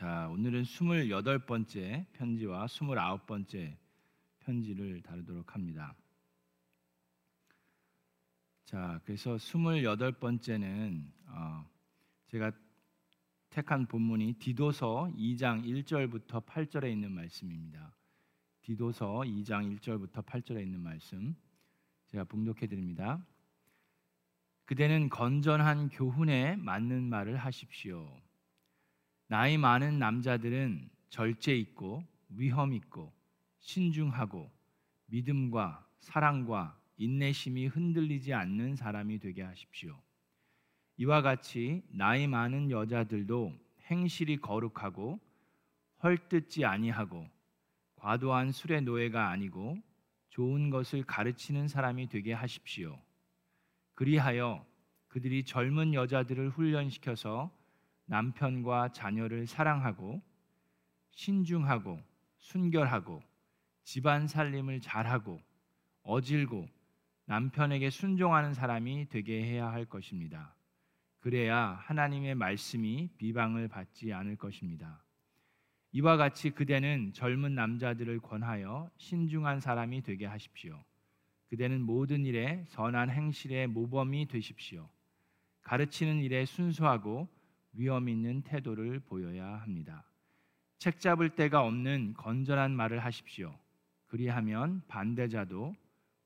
자, 오늘은 28번째 편지와 29번째 편지를 다루도록 합니다. 자, 그래서 28번째는 어, 제가 택한 본문이 디도서 2장 1절부터 8절에 있는 말씀입니다. 디도서 2장 1절부터 8절에 있는 말씀 제가 봉독해 드립니다. 그대는 건전한 교훈에 맞는 말을 하십시오. 나이 많은 남자들은 절제 있고 위험 있고 신중하고 믿음과 사랑과 인내심이 흔들리지 않는 사람이 되게 하십시오. 이와 같이 나이 많은 여자들도 행실이 거룩하고 헐뜯지 아니하고 과도한 술의 노예가 아니고 좋은 것을 가르치는 사람이 되게 하십시오. 그리하여 그들이 젊은 여자들을 훈련시켜서 남편과 자녀를 사랑하고 신중하고 순결하고 집안 살림을 잘하고 어질고 남편에게 순종하는 사람이 되게 해야 할 것입니다. 그래야 하나님의 말씀이 비방을 받지 않을 것입니다. 이와 같이 그대는 젊은 남자들을 권하여 신중한 사람이 되게 하십시오. 그대는 모든 일에 선한 행실의 모범이 되십시오. 가르치는 일에 순수하고 위험 있는 태도를 보여야 합니다. 책 잡을 데가 없는 건전한 말을 하십시오. 그리하면 반대자도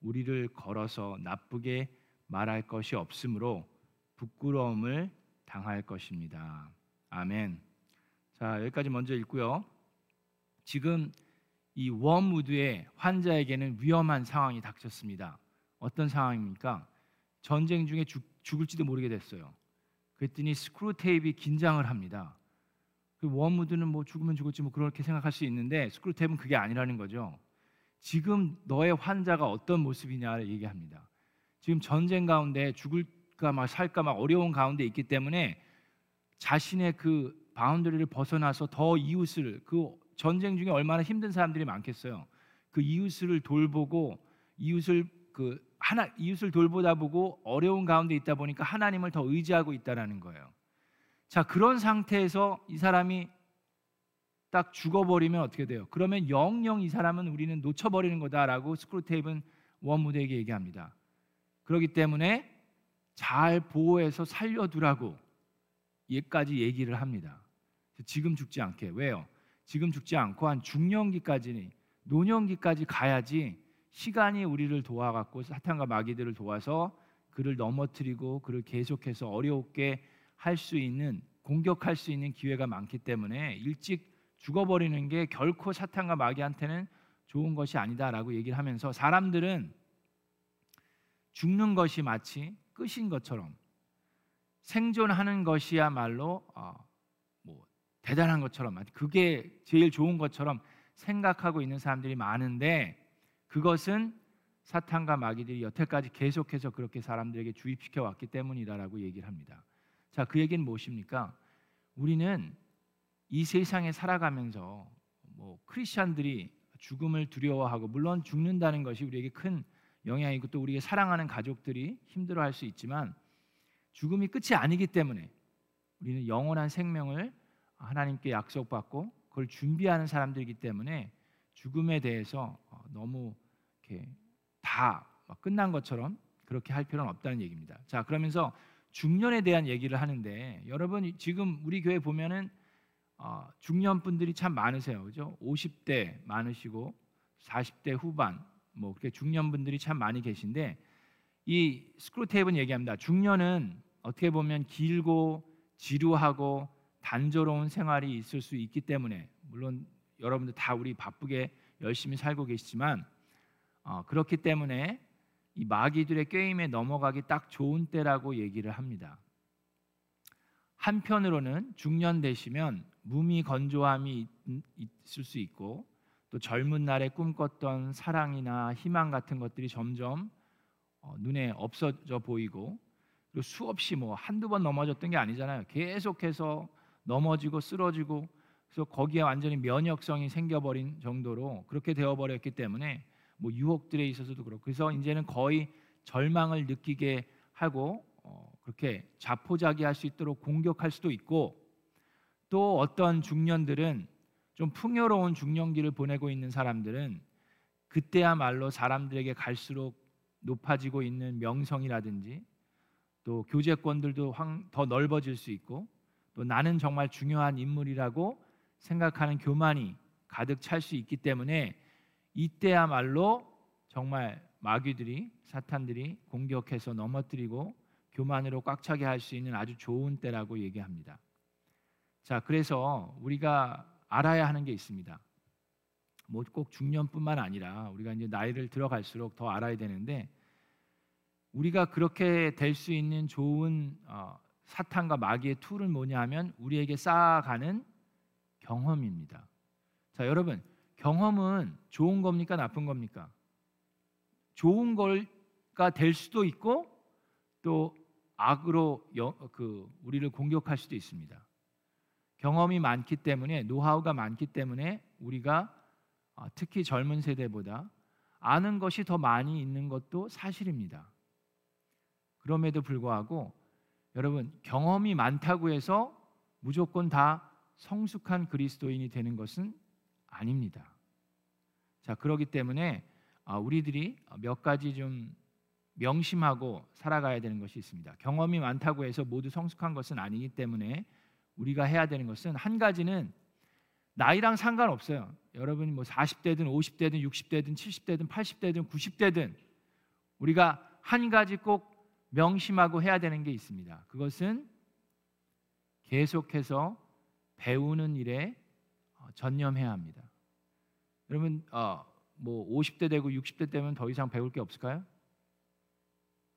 우리를 걸어서 나쁘게 말할 것이 없으므로 부끄러움을 당할 것입니다. 아멘. 자, 여기까지 먼저 읽고요. 지금 이 웜우드의 환자에게는 위험한 상황이 닥쳤습니다. 어떤 상황입니까? 전쟁 중에 죽, 죽을지도 모르게 됐어요. 그랬더니 스크루테이프이 긴장을 합니다. 그 웜우드는 뭐 죽으면 죽을지 뭐 그렇게 생각할 수 있는데 스크루테이프는 그게 아니라는 거죠. 지금 너의 환자가 어떤 모습이냐를 얘기합니다. 지금 전쟁 가운데 죽을까 막 살까 막 어려운 가운데 있기 때문에 자신의 그 boundary를 벗어나서 더 이웃을 그 전쟁 중에 얼마나 힘든 사람들이 많겠어요. 그 이웃을 돌보고 이웃을 그 하나 이웃을 돌보다 보고 어려운 가운데 있다 보니까 하나님을 더 의지하고 있다라는 거예요. 자 그런 상태에서 이 사람이 딱 죽어버리면 어떻게 돼요? 그러면 영영 이 사람은 우리는 놓쳐버리는 거다라고 스크루테이프는 웜우드에게 얘기합니다. 그렇기 때문에 잘 보호해서 살려두라고 얘까지 얘기를 합니다. 지금 죽지 않게 왜요? 지금 죽지 않고 한 중년기까지 노년기까지 가야지 시간이 우리를 도와갖고 사탄과 마귀들을 도와서 그를 넘어뜨리고 그를 계속해서 어려웠게 할 수 있는 공격할 수 있는 기회가 많기 때문에 일찍 죽어버리는 게 결코 사탄과 마귀한테는 좋은 것이 아니다라고 얘기를 하면서 사람들은 죽는 것이 마치 끝인 것처럼 생존하는 것이야말로 어, 뭐 대단한 것처럼 그게 제일 좋은 것처럼 생각하고 있는 사람들이 많은데 그것은 사탄과 마귀들이 여태까지 계속해서 그렇게 사람들에게 주입시켜 왔기 때문이다라고 얘기를 합니다. 자, 그 얘기는 무엇입니까? 우리는 이 세상에 살아가면서 뭐 크리스천들이 죽음을 두려워하고 물론 죽는다는 것이 우리에게 큰 영향이고 또 우리의 사랑하는 가족들이 힘들어할 수 있지만 죽음이 끝이 아니기 때문에 우리는 영원한 생명을 하나님께 약속받고 그걸 준비하는 사람들이기 때문에 죽음에 대해서 어, 너무 이렇게 다 끝난 것처럼 그렇게 할 필요는 없다는 얘기입니다. 자, 그러면서 중년에 대한 얘기를 하는데 여러분 지금 우리 교회 보면은 어, 중년 분들이 참 많으세요, 그죠? 50대 많으시고 40대 후반 뭐 그렇게 중년 분들이 참 많이 계신데 이 스크루테이프는 얘기합니다. 중년은 어떻게 보면 길고 지루하고 단조로운 생활이 있을 수 있기 때문에 물론 여러분들 다 우리 바쁘게 열심히 살고 계시지만 어, 그렇기 때문에 이 마귀들의 게임에 넘어가기 딱 좋은 때라고 얘기를 합니다. 한편으로는 중년 되시면 몸이 건조함이 있을 수 있고 또 젊은 날에 꿈꿨던 사랑이나 희망 같은 것들이 점점 어, 눈에 없어져 보이고 수없이 뭐 한두 번 넘어졌던 게 아니잖아요. 계속해서 넘어지고 쓰러지고 그래서 거기에 완전히 면역성이 생겨버린 정도로 그렇게 되어버렸기 때문에 뭐 유혹들에 있어서도 그렇고 그래서 이제는 거의 절망을 느끼게 하고 어, 그렇게 자포자기할 수 있도록 공격할 수도 있고 또 어떤 중년들은 좀 풍요로운 중년기를 보내고 있는 사람들은 그때야말로 사람들에게 갈수록 높아지고 있는 명성이라든지 또 교제권들도 더 넓어질 수 있고 또 나는 정말 중요한 인물이라고 생각하는 교만이 가득 찰 수 있기 때문에 이때야말로 정말 마귀들이 사탄들이 공격해서 넘어뜨리고 교만으로 꽉 차게 할 수 있는 아주 좋은 때라고 얘기합니다. 자, 그래서 우리가 알아야 하는 게 있습니다. 뭐 꼭 중년뿐만 아니라 우리가 이제 나이를 들어갈수록 더 알아야 되는데 우리가 그렇게 될 수 있는 좋은 어, 사탄과 마귀의 툴은 뭐냐 하면 우리에게 쌓아가는 경험입니다. 자, 여러분 경험은 좋은 겁니까 나쁜 겁니까? 좋은 걸가 될 수도 있고 또 악으로 여, 그 우리를 공격할 수도 있습니다. 경험이 많기 때문에 노하우가 많기 때문에 우리가 어, 특히 젊은 세대보다 아는 것이 더 많이 있는 것도 사실입니다. 그럼에도 불구하고 여러분 경험이 많다고 해서 무조건 다 성숙한 그리스도인이 되는 것은 아닙니다. 자, 그러기 때문에 어, 우리들이 몇 가지 좀 명심하고 살아가야 되는 것이 있습니다. 경험이 많다고 해서 모두 성숙한 것은 아니기 때문에 우리가 해야 되는 것은 한 가지는 나이랑 상관없어요. 여러분이 뭐 40대든 50대든 60대든 70대든 80대든 90대든 우리가 한 가지 꼭 명심하고 해야 되는 게 있습니다. 그것은 계속해서 배우는 일에 어, 전념해야 합니다. 여러분 어, 뭐 50대 되고 60대 되면 더 이상 배울 게 없을까요?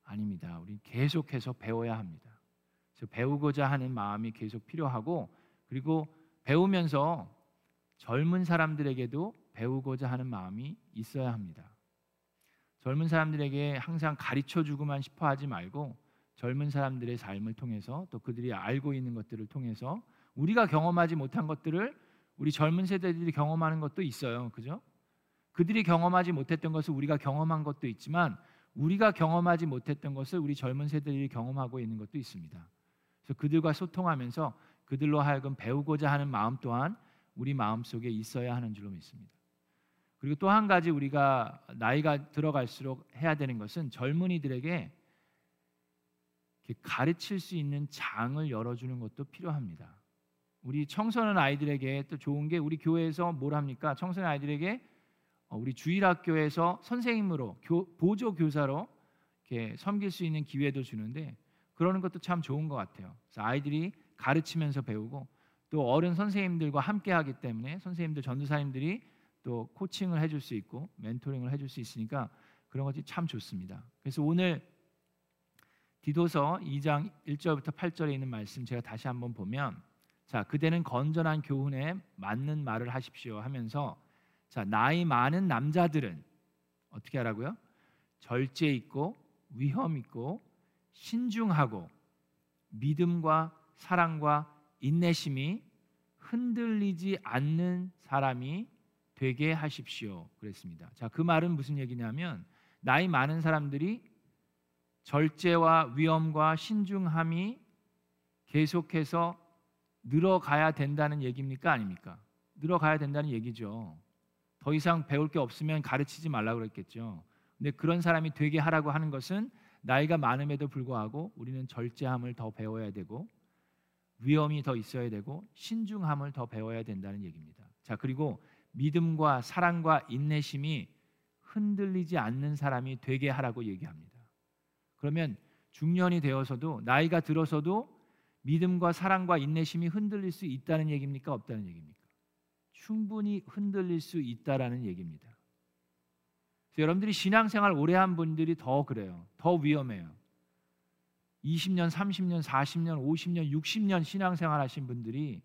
아닙니다. 우리 계속해서 배워야 합니다. 배우고자 하는 마음이 계속 필요하고 그리고 배우면서 젊은 사람들에게도 배우고자 하는 마음이 있어야 합니다. 젊은 사람들에게 항상 가르쳐 주고만 싶어 하지 말고 젊은 사람들의 삶을 통해서 또 그들이 알고 있는 것들을 통해서 우리가 경험하지 못한 것들을 우리 젊은 세대들이 경험하는 것도 있어요. 그죠? 그들이 경험하지 못했던 것을 우리가 경험한 것도 있지만 우리가 경험하지 못했던 것을 우리 젊은 세대들이 경험하고 있는 것도 있습니다. 그래서 그들과 소통하면서 그들로 하여금 배우고자 하는 마음 또한 우리 마음 속에 있어야 하는 줄로 믿습니다. 그리고 또 한 가지 우리가 나이가 들어갈수록 해야 되는 것은 젊은이들에게 가르칠 수 있는 장을 열어주는 것도 필요합니다. 우리 청소년 아이들에게 또 좋은 게 우리 교회에서 뭘 합니까? 청소년 아이들에게 어, 우리 주일학교에서 선생님으로 보조 교사로 이렇게 섬길 수 있는 기회도 주는데 그러는 것도 참 좋은 것 같아요. 그래서 아이들이 가르치면서 배우고 또 어른 선생님들과 함께 하기 때문에 선생님들 전도사님들이 또 코칭을 해줄 수 있고 멘토링을 해줄 수 있으니까 그런 것이 참 좋습니다. 그래서 오늘 디도서 2장 1절부터 8절에 있는 말씀 제가 다시 한번 보면 자 그대는 건전한 교훈에 맞는 말을 하십시오 하면서 자 나이 많은 남자들은 어떻게 하라고요? 절제 있고 위험 있고 신중하고 믿음과 사랑과 인내심이 흔들리지 않는 사람이 되게 하십시오. 그랬습니다. 자, 그 말은 무슨 얘기냐면 나이 많은 사람들이 절제와 위험과 신중함이 계속해서 늘어가야 된다는 얘기입니까? 아닙니까? 늘어가야 된다는 얘기죠. 더 이상 배울 게 없으면 가르치지 말라고 그랬겠죠. 근데 그런 사람이 되게 하라고 하는 것은 나이가 많음에도 불구하고 우리는 절제함을 더 배워야 되고 위험이 더 있어야 되고 신중함을 더 배워야 된다는 얘기입니다. 자, 그리고 믿음과 사랑과 인내심이 흔들리지 않는 사람이 되게 하라고 얘기합니다. 그러면 중년이 되어서도 나이가 들어서도 믿음과 사랑과 인내심이 흔들릴 수 있다는 얘기입니까? 없다는 얘기입니까? 충분히 흔들릴 수 있다라는 얘기입니다. 여러분들이 신앙생활 오래 한 분들이 더 그래요. 더 위험해요. 20년, 30년, 40년, 50년, 60년 신앙생활 하신 분들이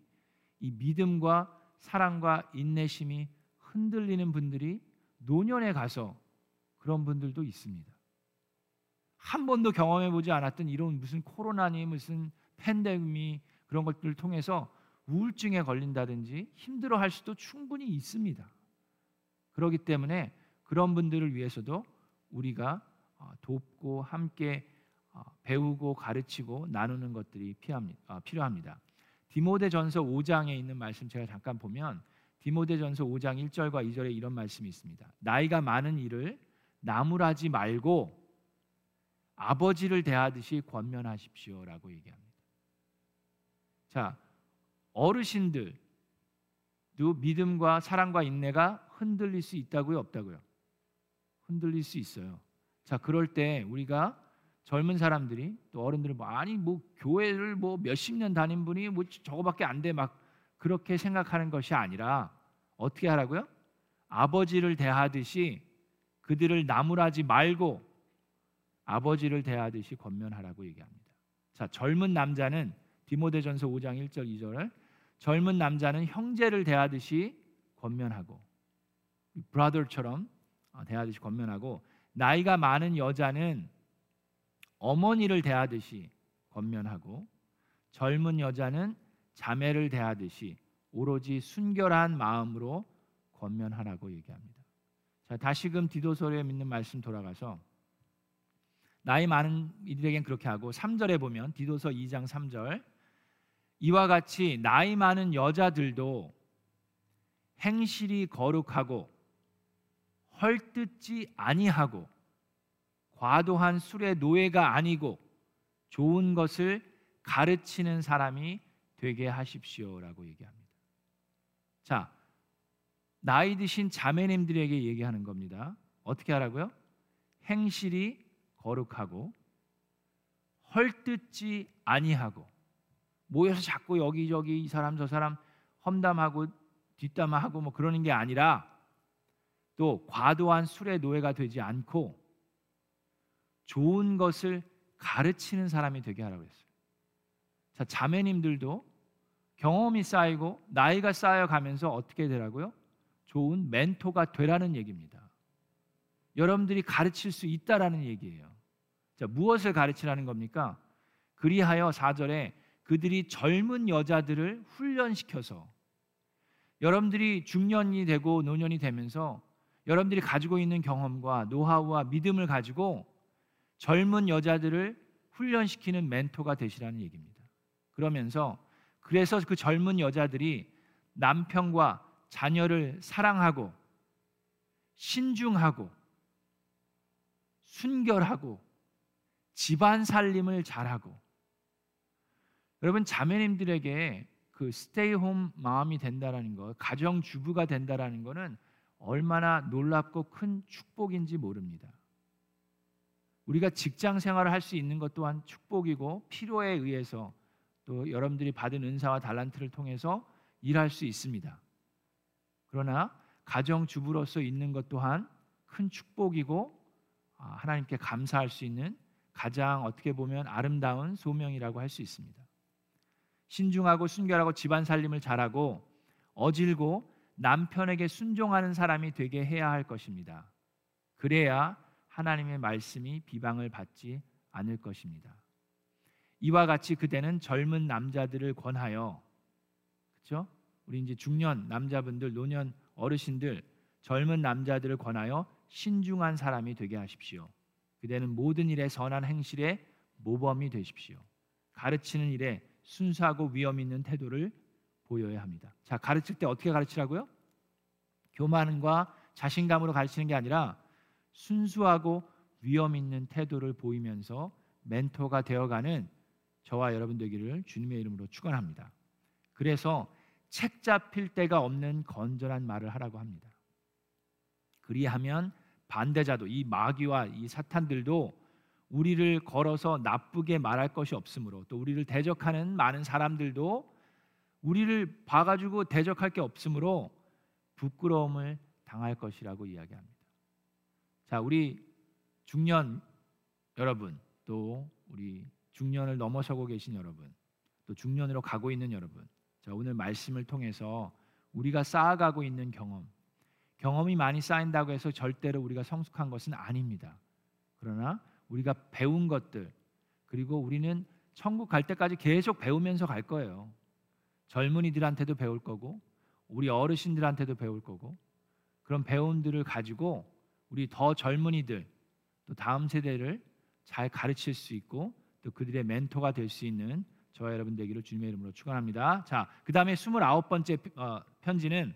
이 믿음과 사랑과 인내심이 흔들리는 분들이 노년에 가서 그런 분들도 있습니다. 한 번도 경험해 보지 않았던 이런 무슨 코로나니 무슨 팬데믹 그런 것들을 통해서 우울증에 걸린다든지 힘들어 할 수도 충분히 있습니다. 그렇기 때문에 그런 분들을 위해서도 우리가 어, 돕고 함께 어, 배우고 가르치고 나누는 것들이 어, 필요합니다. 디모데전서 5장에 있는 말씀 제가 잠깐 보면 디모데전서 5장 1절과 2절에 이런 말씀이 있습니다. 나이가 많은 일을 나무라지 말고 아버지를 대하듯이 권면하십시오라고 얘기합니다. 자, 어르신들 도 믿음과 사랑과 인내가 흔들릴 수 있다고요, 없다고요? 흔들릴 수 있어요. 자, 그럴 때 우리가 젊은 사람들이 또 어른들이 뭐 아니 뭐 교회를 뭐 몇십 년 다닌 분이 뭐 저거밖에 안 돼 막 그렇게 생각하는 것이 아니라 어떻게 하라고요? 아버지를 대하듯이 그들을 나무라지 말고 아버지를 대하듯이 권면하라고 얘기합니다. 자, 젊은 남자는 디모데전서 5장 1절 2절을 젊은 남자는 형제를 대하듯이 권면하고 브라더처럼 어, 대하듯이 권면하고 나이가 많은 여자는 어머니를 대하듯이 권면하고 젊은 여자는 자매를 대하듯이 오로지 순결한 마음으로 권면하라고 얘기합니다. 자, 다시금 디도서에 믿는 말씀 돌아가서 나이 많은 이들에겐 그렇게 하고 3절에 보면 디도서 2장 3절 이와 같이 나이 많은 여자들도 행실이 거룩하고 헐뜯지 아니하고 과도한 술의 노예가 아니고 좋은 것을 가르치는 사람이 되게 하십시오라고 얘기합니다. 자, 나이 드신 자매님들에게 얘기하는 겁니다. 어떻게 하라고요? 행실이 거룩하고 헐뜯지 아니하고 모여서 자꾸 여기저기 이 사람 저 사람 험담하고 뒷담화하고 뭐 그러는 게 아니라 또 과도한 술의 노예가 되지 않고 좋은 것을 가르치는 사람이 되게 하라고 했어요. 자, 자매님들도 경험이 쌓이고 나이가 쌓여 가면서 어떻게 되라고요? 좋은 멘토가 되라는 얘기입니다. 여러분들이 가르칠 수 있다라는 얘기예요. 자, 무엇을 가르치라는 겁니까? 그리하여 4절에 그들이 젊은 여자들을 훈련시켜서 여러분들이 중년이 되고 노년이 되면서 여러분들이 가지고 있는 경험과 노하우와 믿음을 가지고 젊은 여자들을 훈련시키는 멘토가 되시라는 얘기입니다. 그러면서 그래서 그 젊은 여자들이 남편과 자녀를 사랑하고 신중하고 순결하고 집안 살림을 잘하고 여러분 자매님들에게 그 스테이홈 마음이 된다라는 거, 가정 주부가 된다라는 거는 얼마나 놀랍고 큰 축복인지 모릅니다. 우리가 직장 생활을 할 수 있는 것 또한 축복이고 필요에 의해서 또 여러분들이 받은 은사와 달란트를 통해서 일할 수 있습니다. 그러나 가정 주부로서 있는 것 또한 큰 축복이고 아, 하나님께 감사할 수 있는 가장 어떻게 보면 아름다운 소명이라고 할 수 있습니다. 신중하고 순결하고 집안 살림을 잘하고 어질고 남편에게 순종하는 사람이 되게 해야 할 것입니다. 그래야 하나님의 말씀이 비방을 받지 않을 것입니다. 이와 같이 그대는 젊은 남자들을 권하여 그렇죠? 우리 이제 중년 남자분들, 노년 어르신들, 젊은 남자들을 권하여 신중한 사람이 되게 하십시오. 그대는 모든 일에 선한 행실에 모범이 되십시오. 가르치는 일에 순수하고 위험 있는 태도를 보여야 합니다. 자, 가르칠 때 어떻게 가르치라고요? 교만과 자신감으로 가르치는 게 아니라 순수하고 위험 있는 태도를 보이면서 멘토가 되어가는 저와 여러분 되기를 주님의 이름으로 축원합니다. 그래서 책 잡힐 데가 없는 건전한 말을 하라고 합니다. 그리하면 반대자도 이 마귀와 이 사탄들도 우리를 걸어서 나쁘게 말할 것이 없으므로 또 우리를 대적하는 많은 사람들도 우리를 봐가지고 대적할 게 없으므로 부끄러움을 당할 것이라고 이야기합니다. 자, 우리 중년 여러분, 또 우리 중년을 넘어서고 계신 여러분, 또 중년으로 가고 있는 여러분. 자, 오늘 말씀을 통해서 우리가 쌓아가고 있는 경험, 경험이 많이 쌓인다고 해서 절대로 우리가 성숙한 것은 아닙니다. 그러나 우리가 배운 것들 그리고 우리는 천국 갈 때까지 계속 배우면서 갈 거예요. 젊은이들한테도 배울 거고 우리 어르신들한테도 배울 거고 그런 배움들을 가지고 우리 더 젊은이들 또 다음 세대를 잘 가르칠 수 있고 또 그들의 멘토가 될 수 있는 저와 여러분 되기를 주님의 이름으로 축원합니다. 자, 그다음에 29번째 어, 편지는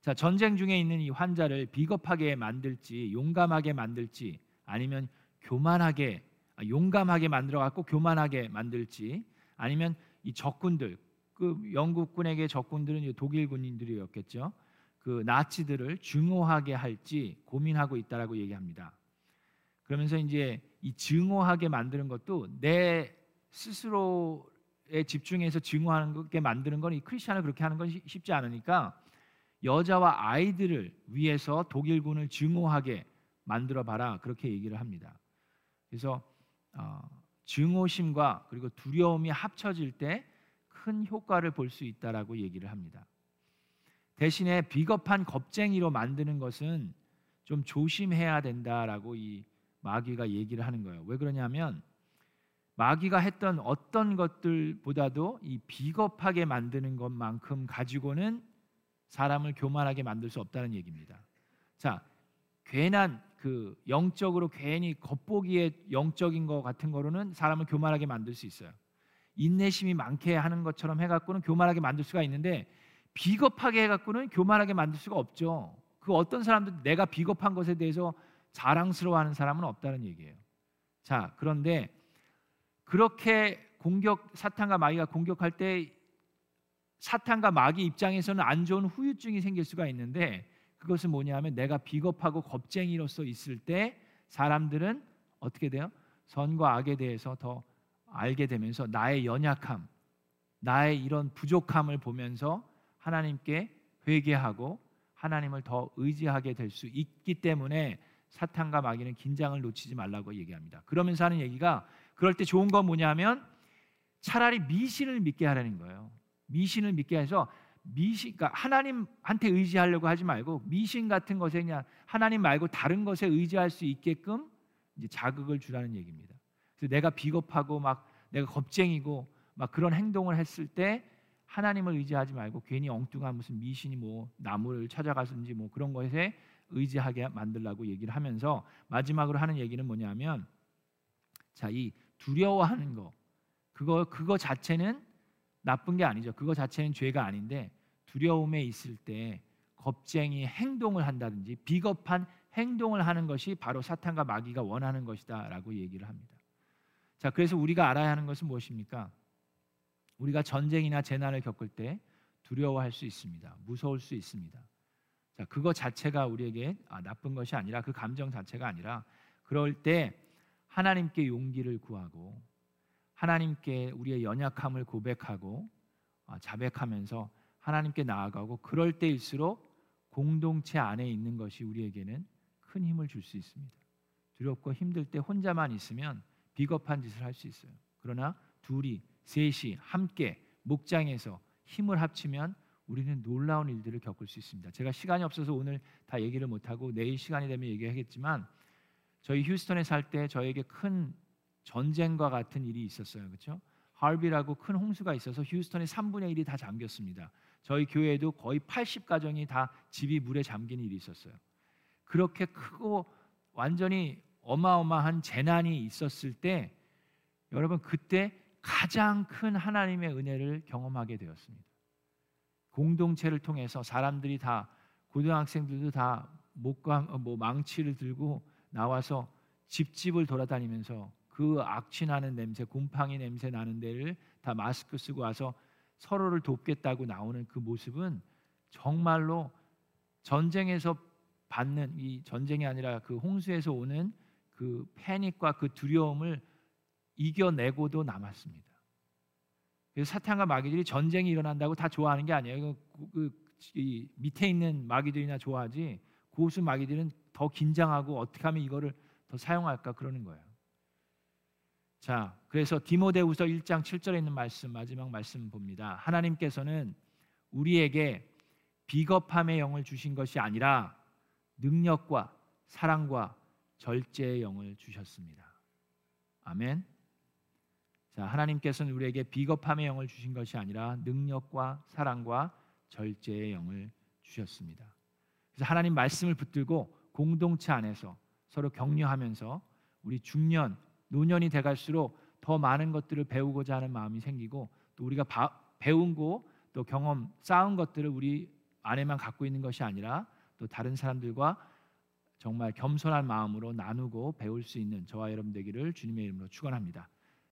자, 전쟁 중에 있는 이 환자를 비겁하게 만들지 용감하게 만들지 아니면 교만하게 아, 용감하게 만들어 갖고 교만하게 만들지 아니면 이 적군들 그 영국군에게 적군들은 독일 군인들이었겠죠. 그 나치들을 증오하게 할지 고민하고 있다라고 얘기합니다. 그러면서 이제 이 증오하게 만드는 것도 내 스스로에 집중해서 증오하는 게 만드는 건 이 크리스천을 그렇게 하는 건 쉽지 않으니까 여자와 아이들을 위해서 독일군을 증오하게 만들어 봐라 그렇게 얘기를 합니다. 그래서 어, 증오심과 그리고 두려움이 합쳐질 때 큰 효과를 볼 수 있다라고 얘기를 합니다. 대신에 비겁한 겁쟁이로 만드는 것은 좀 조심해야 된다라고 이 마귀가 얘기를 하는 거예요. 왜 그러냐면 마귀가 했던 어떤 것들보다도 이 비겁하게 만드는 것만큼 가지고는 사람을 교만하게 만들 수 없다는 얘기입니다. 자, 괜한 그 영적으로 괜히 겉보기에 영적인 것 같은 거로는 사람을 교만하게 만들 수 있어요. 인내심이 많게 하는 것처럼 해갖고는 교만하게 만들 수가 있는데 비겁하게 해갖고는 교만하게 만들 수가 없죠. 그 어떤 사람도 내가 비겁한 것에 대해서 자랑스러워하는 사람은 없다는 얘기예요. 자, 그런데 그렇게 공격 사탄과 마귀가 공격할 때 사탄과 마귀 입장에서는 안 좋은 후유증이 생길 수가 있는데 그것은 뭐냐면 내가 비겁하고 겁쟁이로서 있을 때 사람들은 어떻게 돼요? 선과 악에 대해서 더 알게 되면서 나의 연약함, 나의 이런 부족함을 보면서 하나님께 회개하고 하나님을 더 의지하게 될 수 있기 때문에 사탄과 마귀는 긴장을 놓치지 말라고 얘기합니다. 그러면서 하는 얘기가 그럴 때 좋은 건 뭐냐면 차라리 미신을 믿게 하라는 거예요. 미신을 믿게 해서 미신, 그러니까 하나님한테 의지하려고 하지 말고 미신 같은 것에 그냥 하나님 말고 다른 것에 의지할 수 있게끔 이제 자극을 주라는 얘기입니다. 그래서 내가 비겁하고 막 내가 겁쟁이고 막 그런 행동을 했을 때 하나님을 의지하지 말고 괜히 엉뚱한 무슨 미신이 뭐 나무를 찾아가든지 뭐 그런 것에 의지하게 만들라고 얘기를 하면서 마지막으로 하는 얘기는 뭐냐면 자 이 두려워하는 거 그거 그거 자체는 나쁜 게 아니죠. 그거 자체는 죄가 아닌데 두려움에 있을 때 겁쟁이 행동을 한다든지 비겁한 행동을 하는 것이 바로 사탄과 마귀가 원하는 것이다라고 얘기를 합니다. 자, 그래서 우리가 알아야 하는 것은 무엇입니까? 우리가 전쟁이나 재난을 겪을 때 두려워할 수 있습니다. 무서울 수 있습니다. 자, 그거 자체가 우리에게 아, 나쁜 것이 아니라 그 감정 자체가 아니라 그럴 때 하나님께 용기를 구하고 하나님께 우리의 연약함을 고백하고 아, 자백하면서 하나님께 나아가고 그럴 때일수록 공동체 안에 있는 것이 우리에게는 큰 힘을 줄 수 있습니다. 두렵고 힘들 때 혼자만 있으면 비겁한 짓을 할 수 있어요. 그러나 둘이 셋이 함께 목장에서 힘을 합치면 우리는 놀라운 일들을 겪을 수 있습니다. 제가 시간이 없어서 오늘 다 얘기를 못 하고 내일 시간이 되면 얘기하겠지만 저희 휴스턴에 살 때 저에게 큰 전쟁과 같은 일이 있었어요. 그렇죠? 하비라고 큰 홍수가 있어서 휴스턴의 3분의 1이 다 잠겼습니다. 저희 교회에도 거의 80가정이 다 집이 물에 잠긴 일이 있었어요. 그렇게 크고 완전히 어마어마한 재난이 있었을 때 여러분 그때 가장 큰 하나님의 은혜를 경험하게 되었습니다. 공동체를 통해서 사람들이 다 고등학생들도 다 목과 뭐 망치를 들고 나와서 집집을 돌아다니면서 그 악취나는 냄새, 곰팡이 냄새 나는 데를 다 마스크 쓰고 와서 서로를 돕겠다고 나오는 그 모습은 정말로 전쟁에서 받는 이 전쟁이 아니라 그 홍수에서 오는 그 패닉과 그 두려움을 이겨내고도 남았습니다. 그래서 사탄과 마귀들이 전쟁이 일어난다고 다 좋아하는 게 아니에요. 그, 그 밑에 있는 마귀들이나 좋아하지 고수 마귀들은 더 긴장하고 어떻게 하면 이거를 더 사용할까 그러는 거예요. 자, 그래서 디모데후서 1장 7절에 있는 말씀 마지막 말씀 봅니다. 하나님께서는 우리에게 비겁함의 영을 주신 것이 아니라 능력과 사랑과 절제의 영을 주셨습니다. 아멘. 자, 하나님께서는 우리에게 비겁함의 영을 주신 것이 아니라 능력과 사랑과 절제의 영을 주셨습니다. 그래서 하나님 말씀을 붙들고 공동체 안에서 서로 격려하면서 우리 중년 노년이 돼갈수록 더 많은 것들을 배우고자 하는 마음이 생기고 또 우리가 바, 배운 거또 경험 쌓은 것들을 우리 안에만 갖고 있는 것이 아니라 또 다른 사람들과 정말 겸손한 마음으로 나누고 배울 수 있는 저와 여러분 되기를 주님의 이름으로 축원합니다.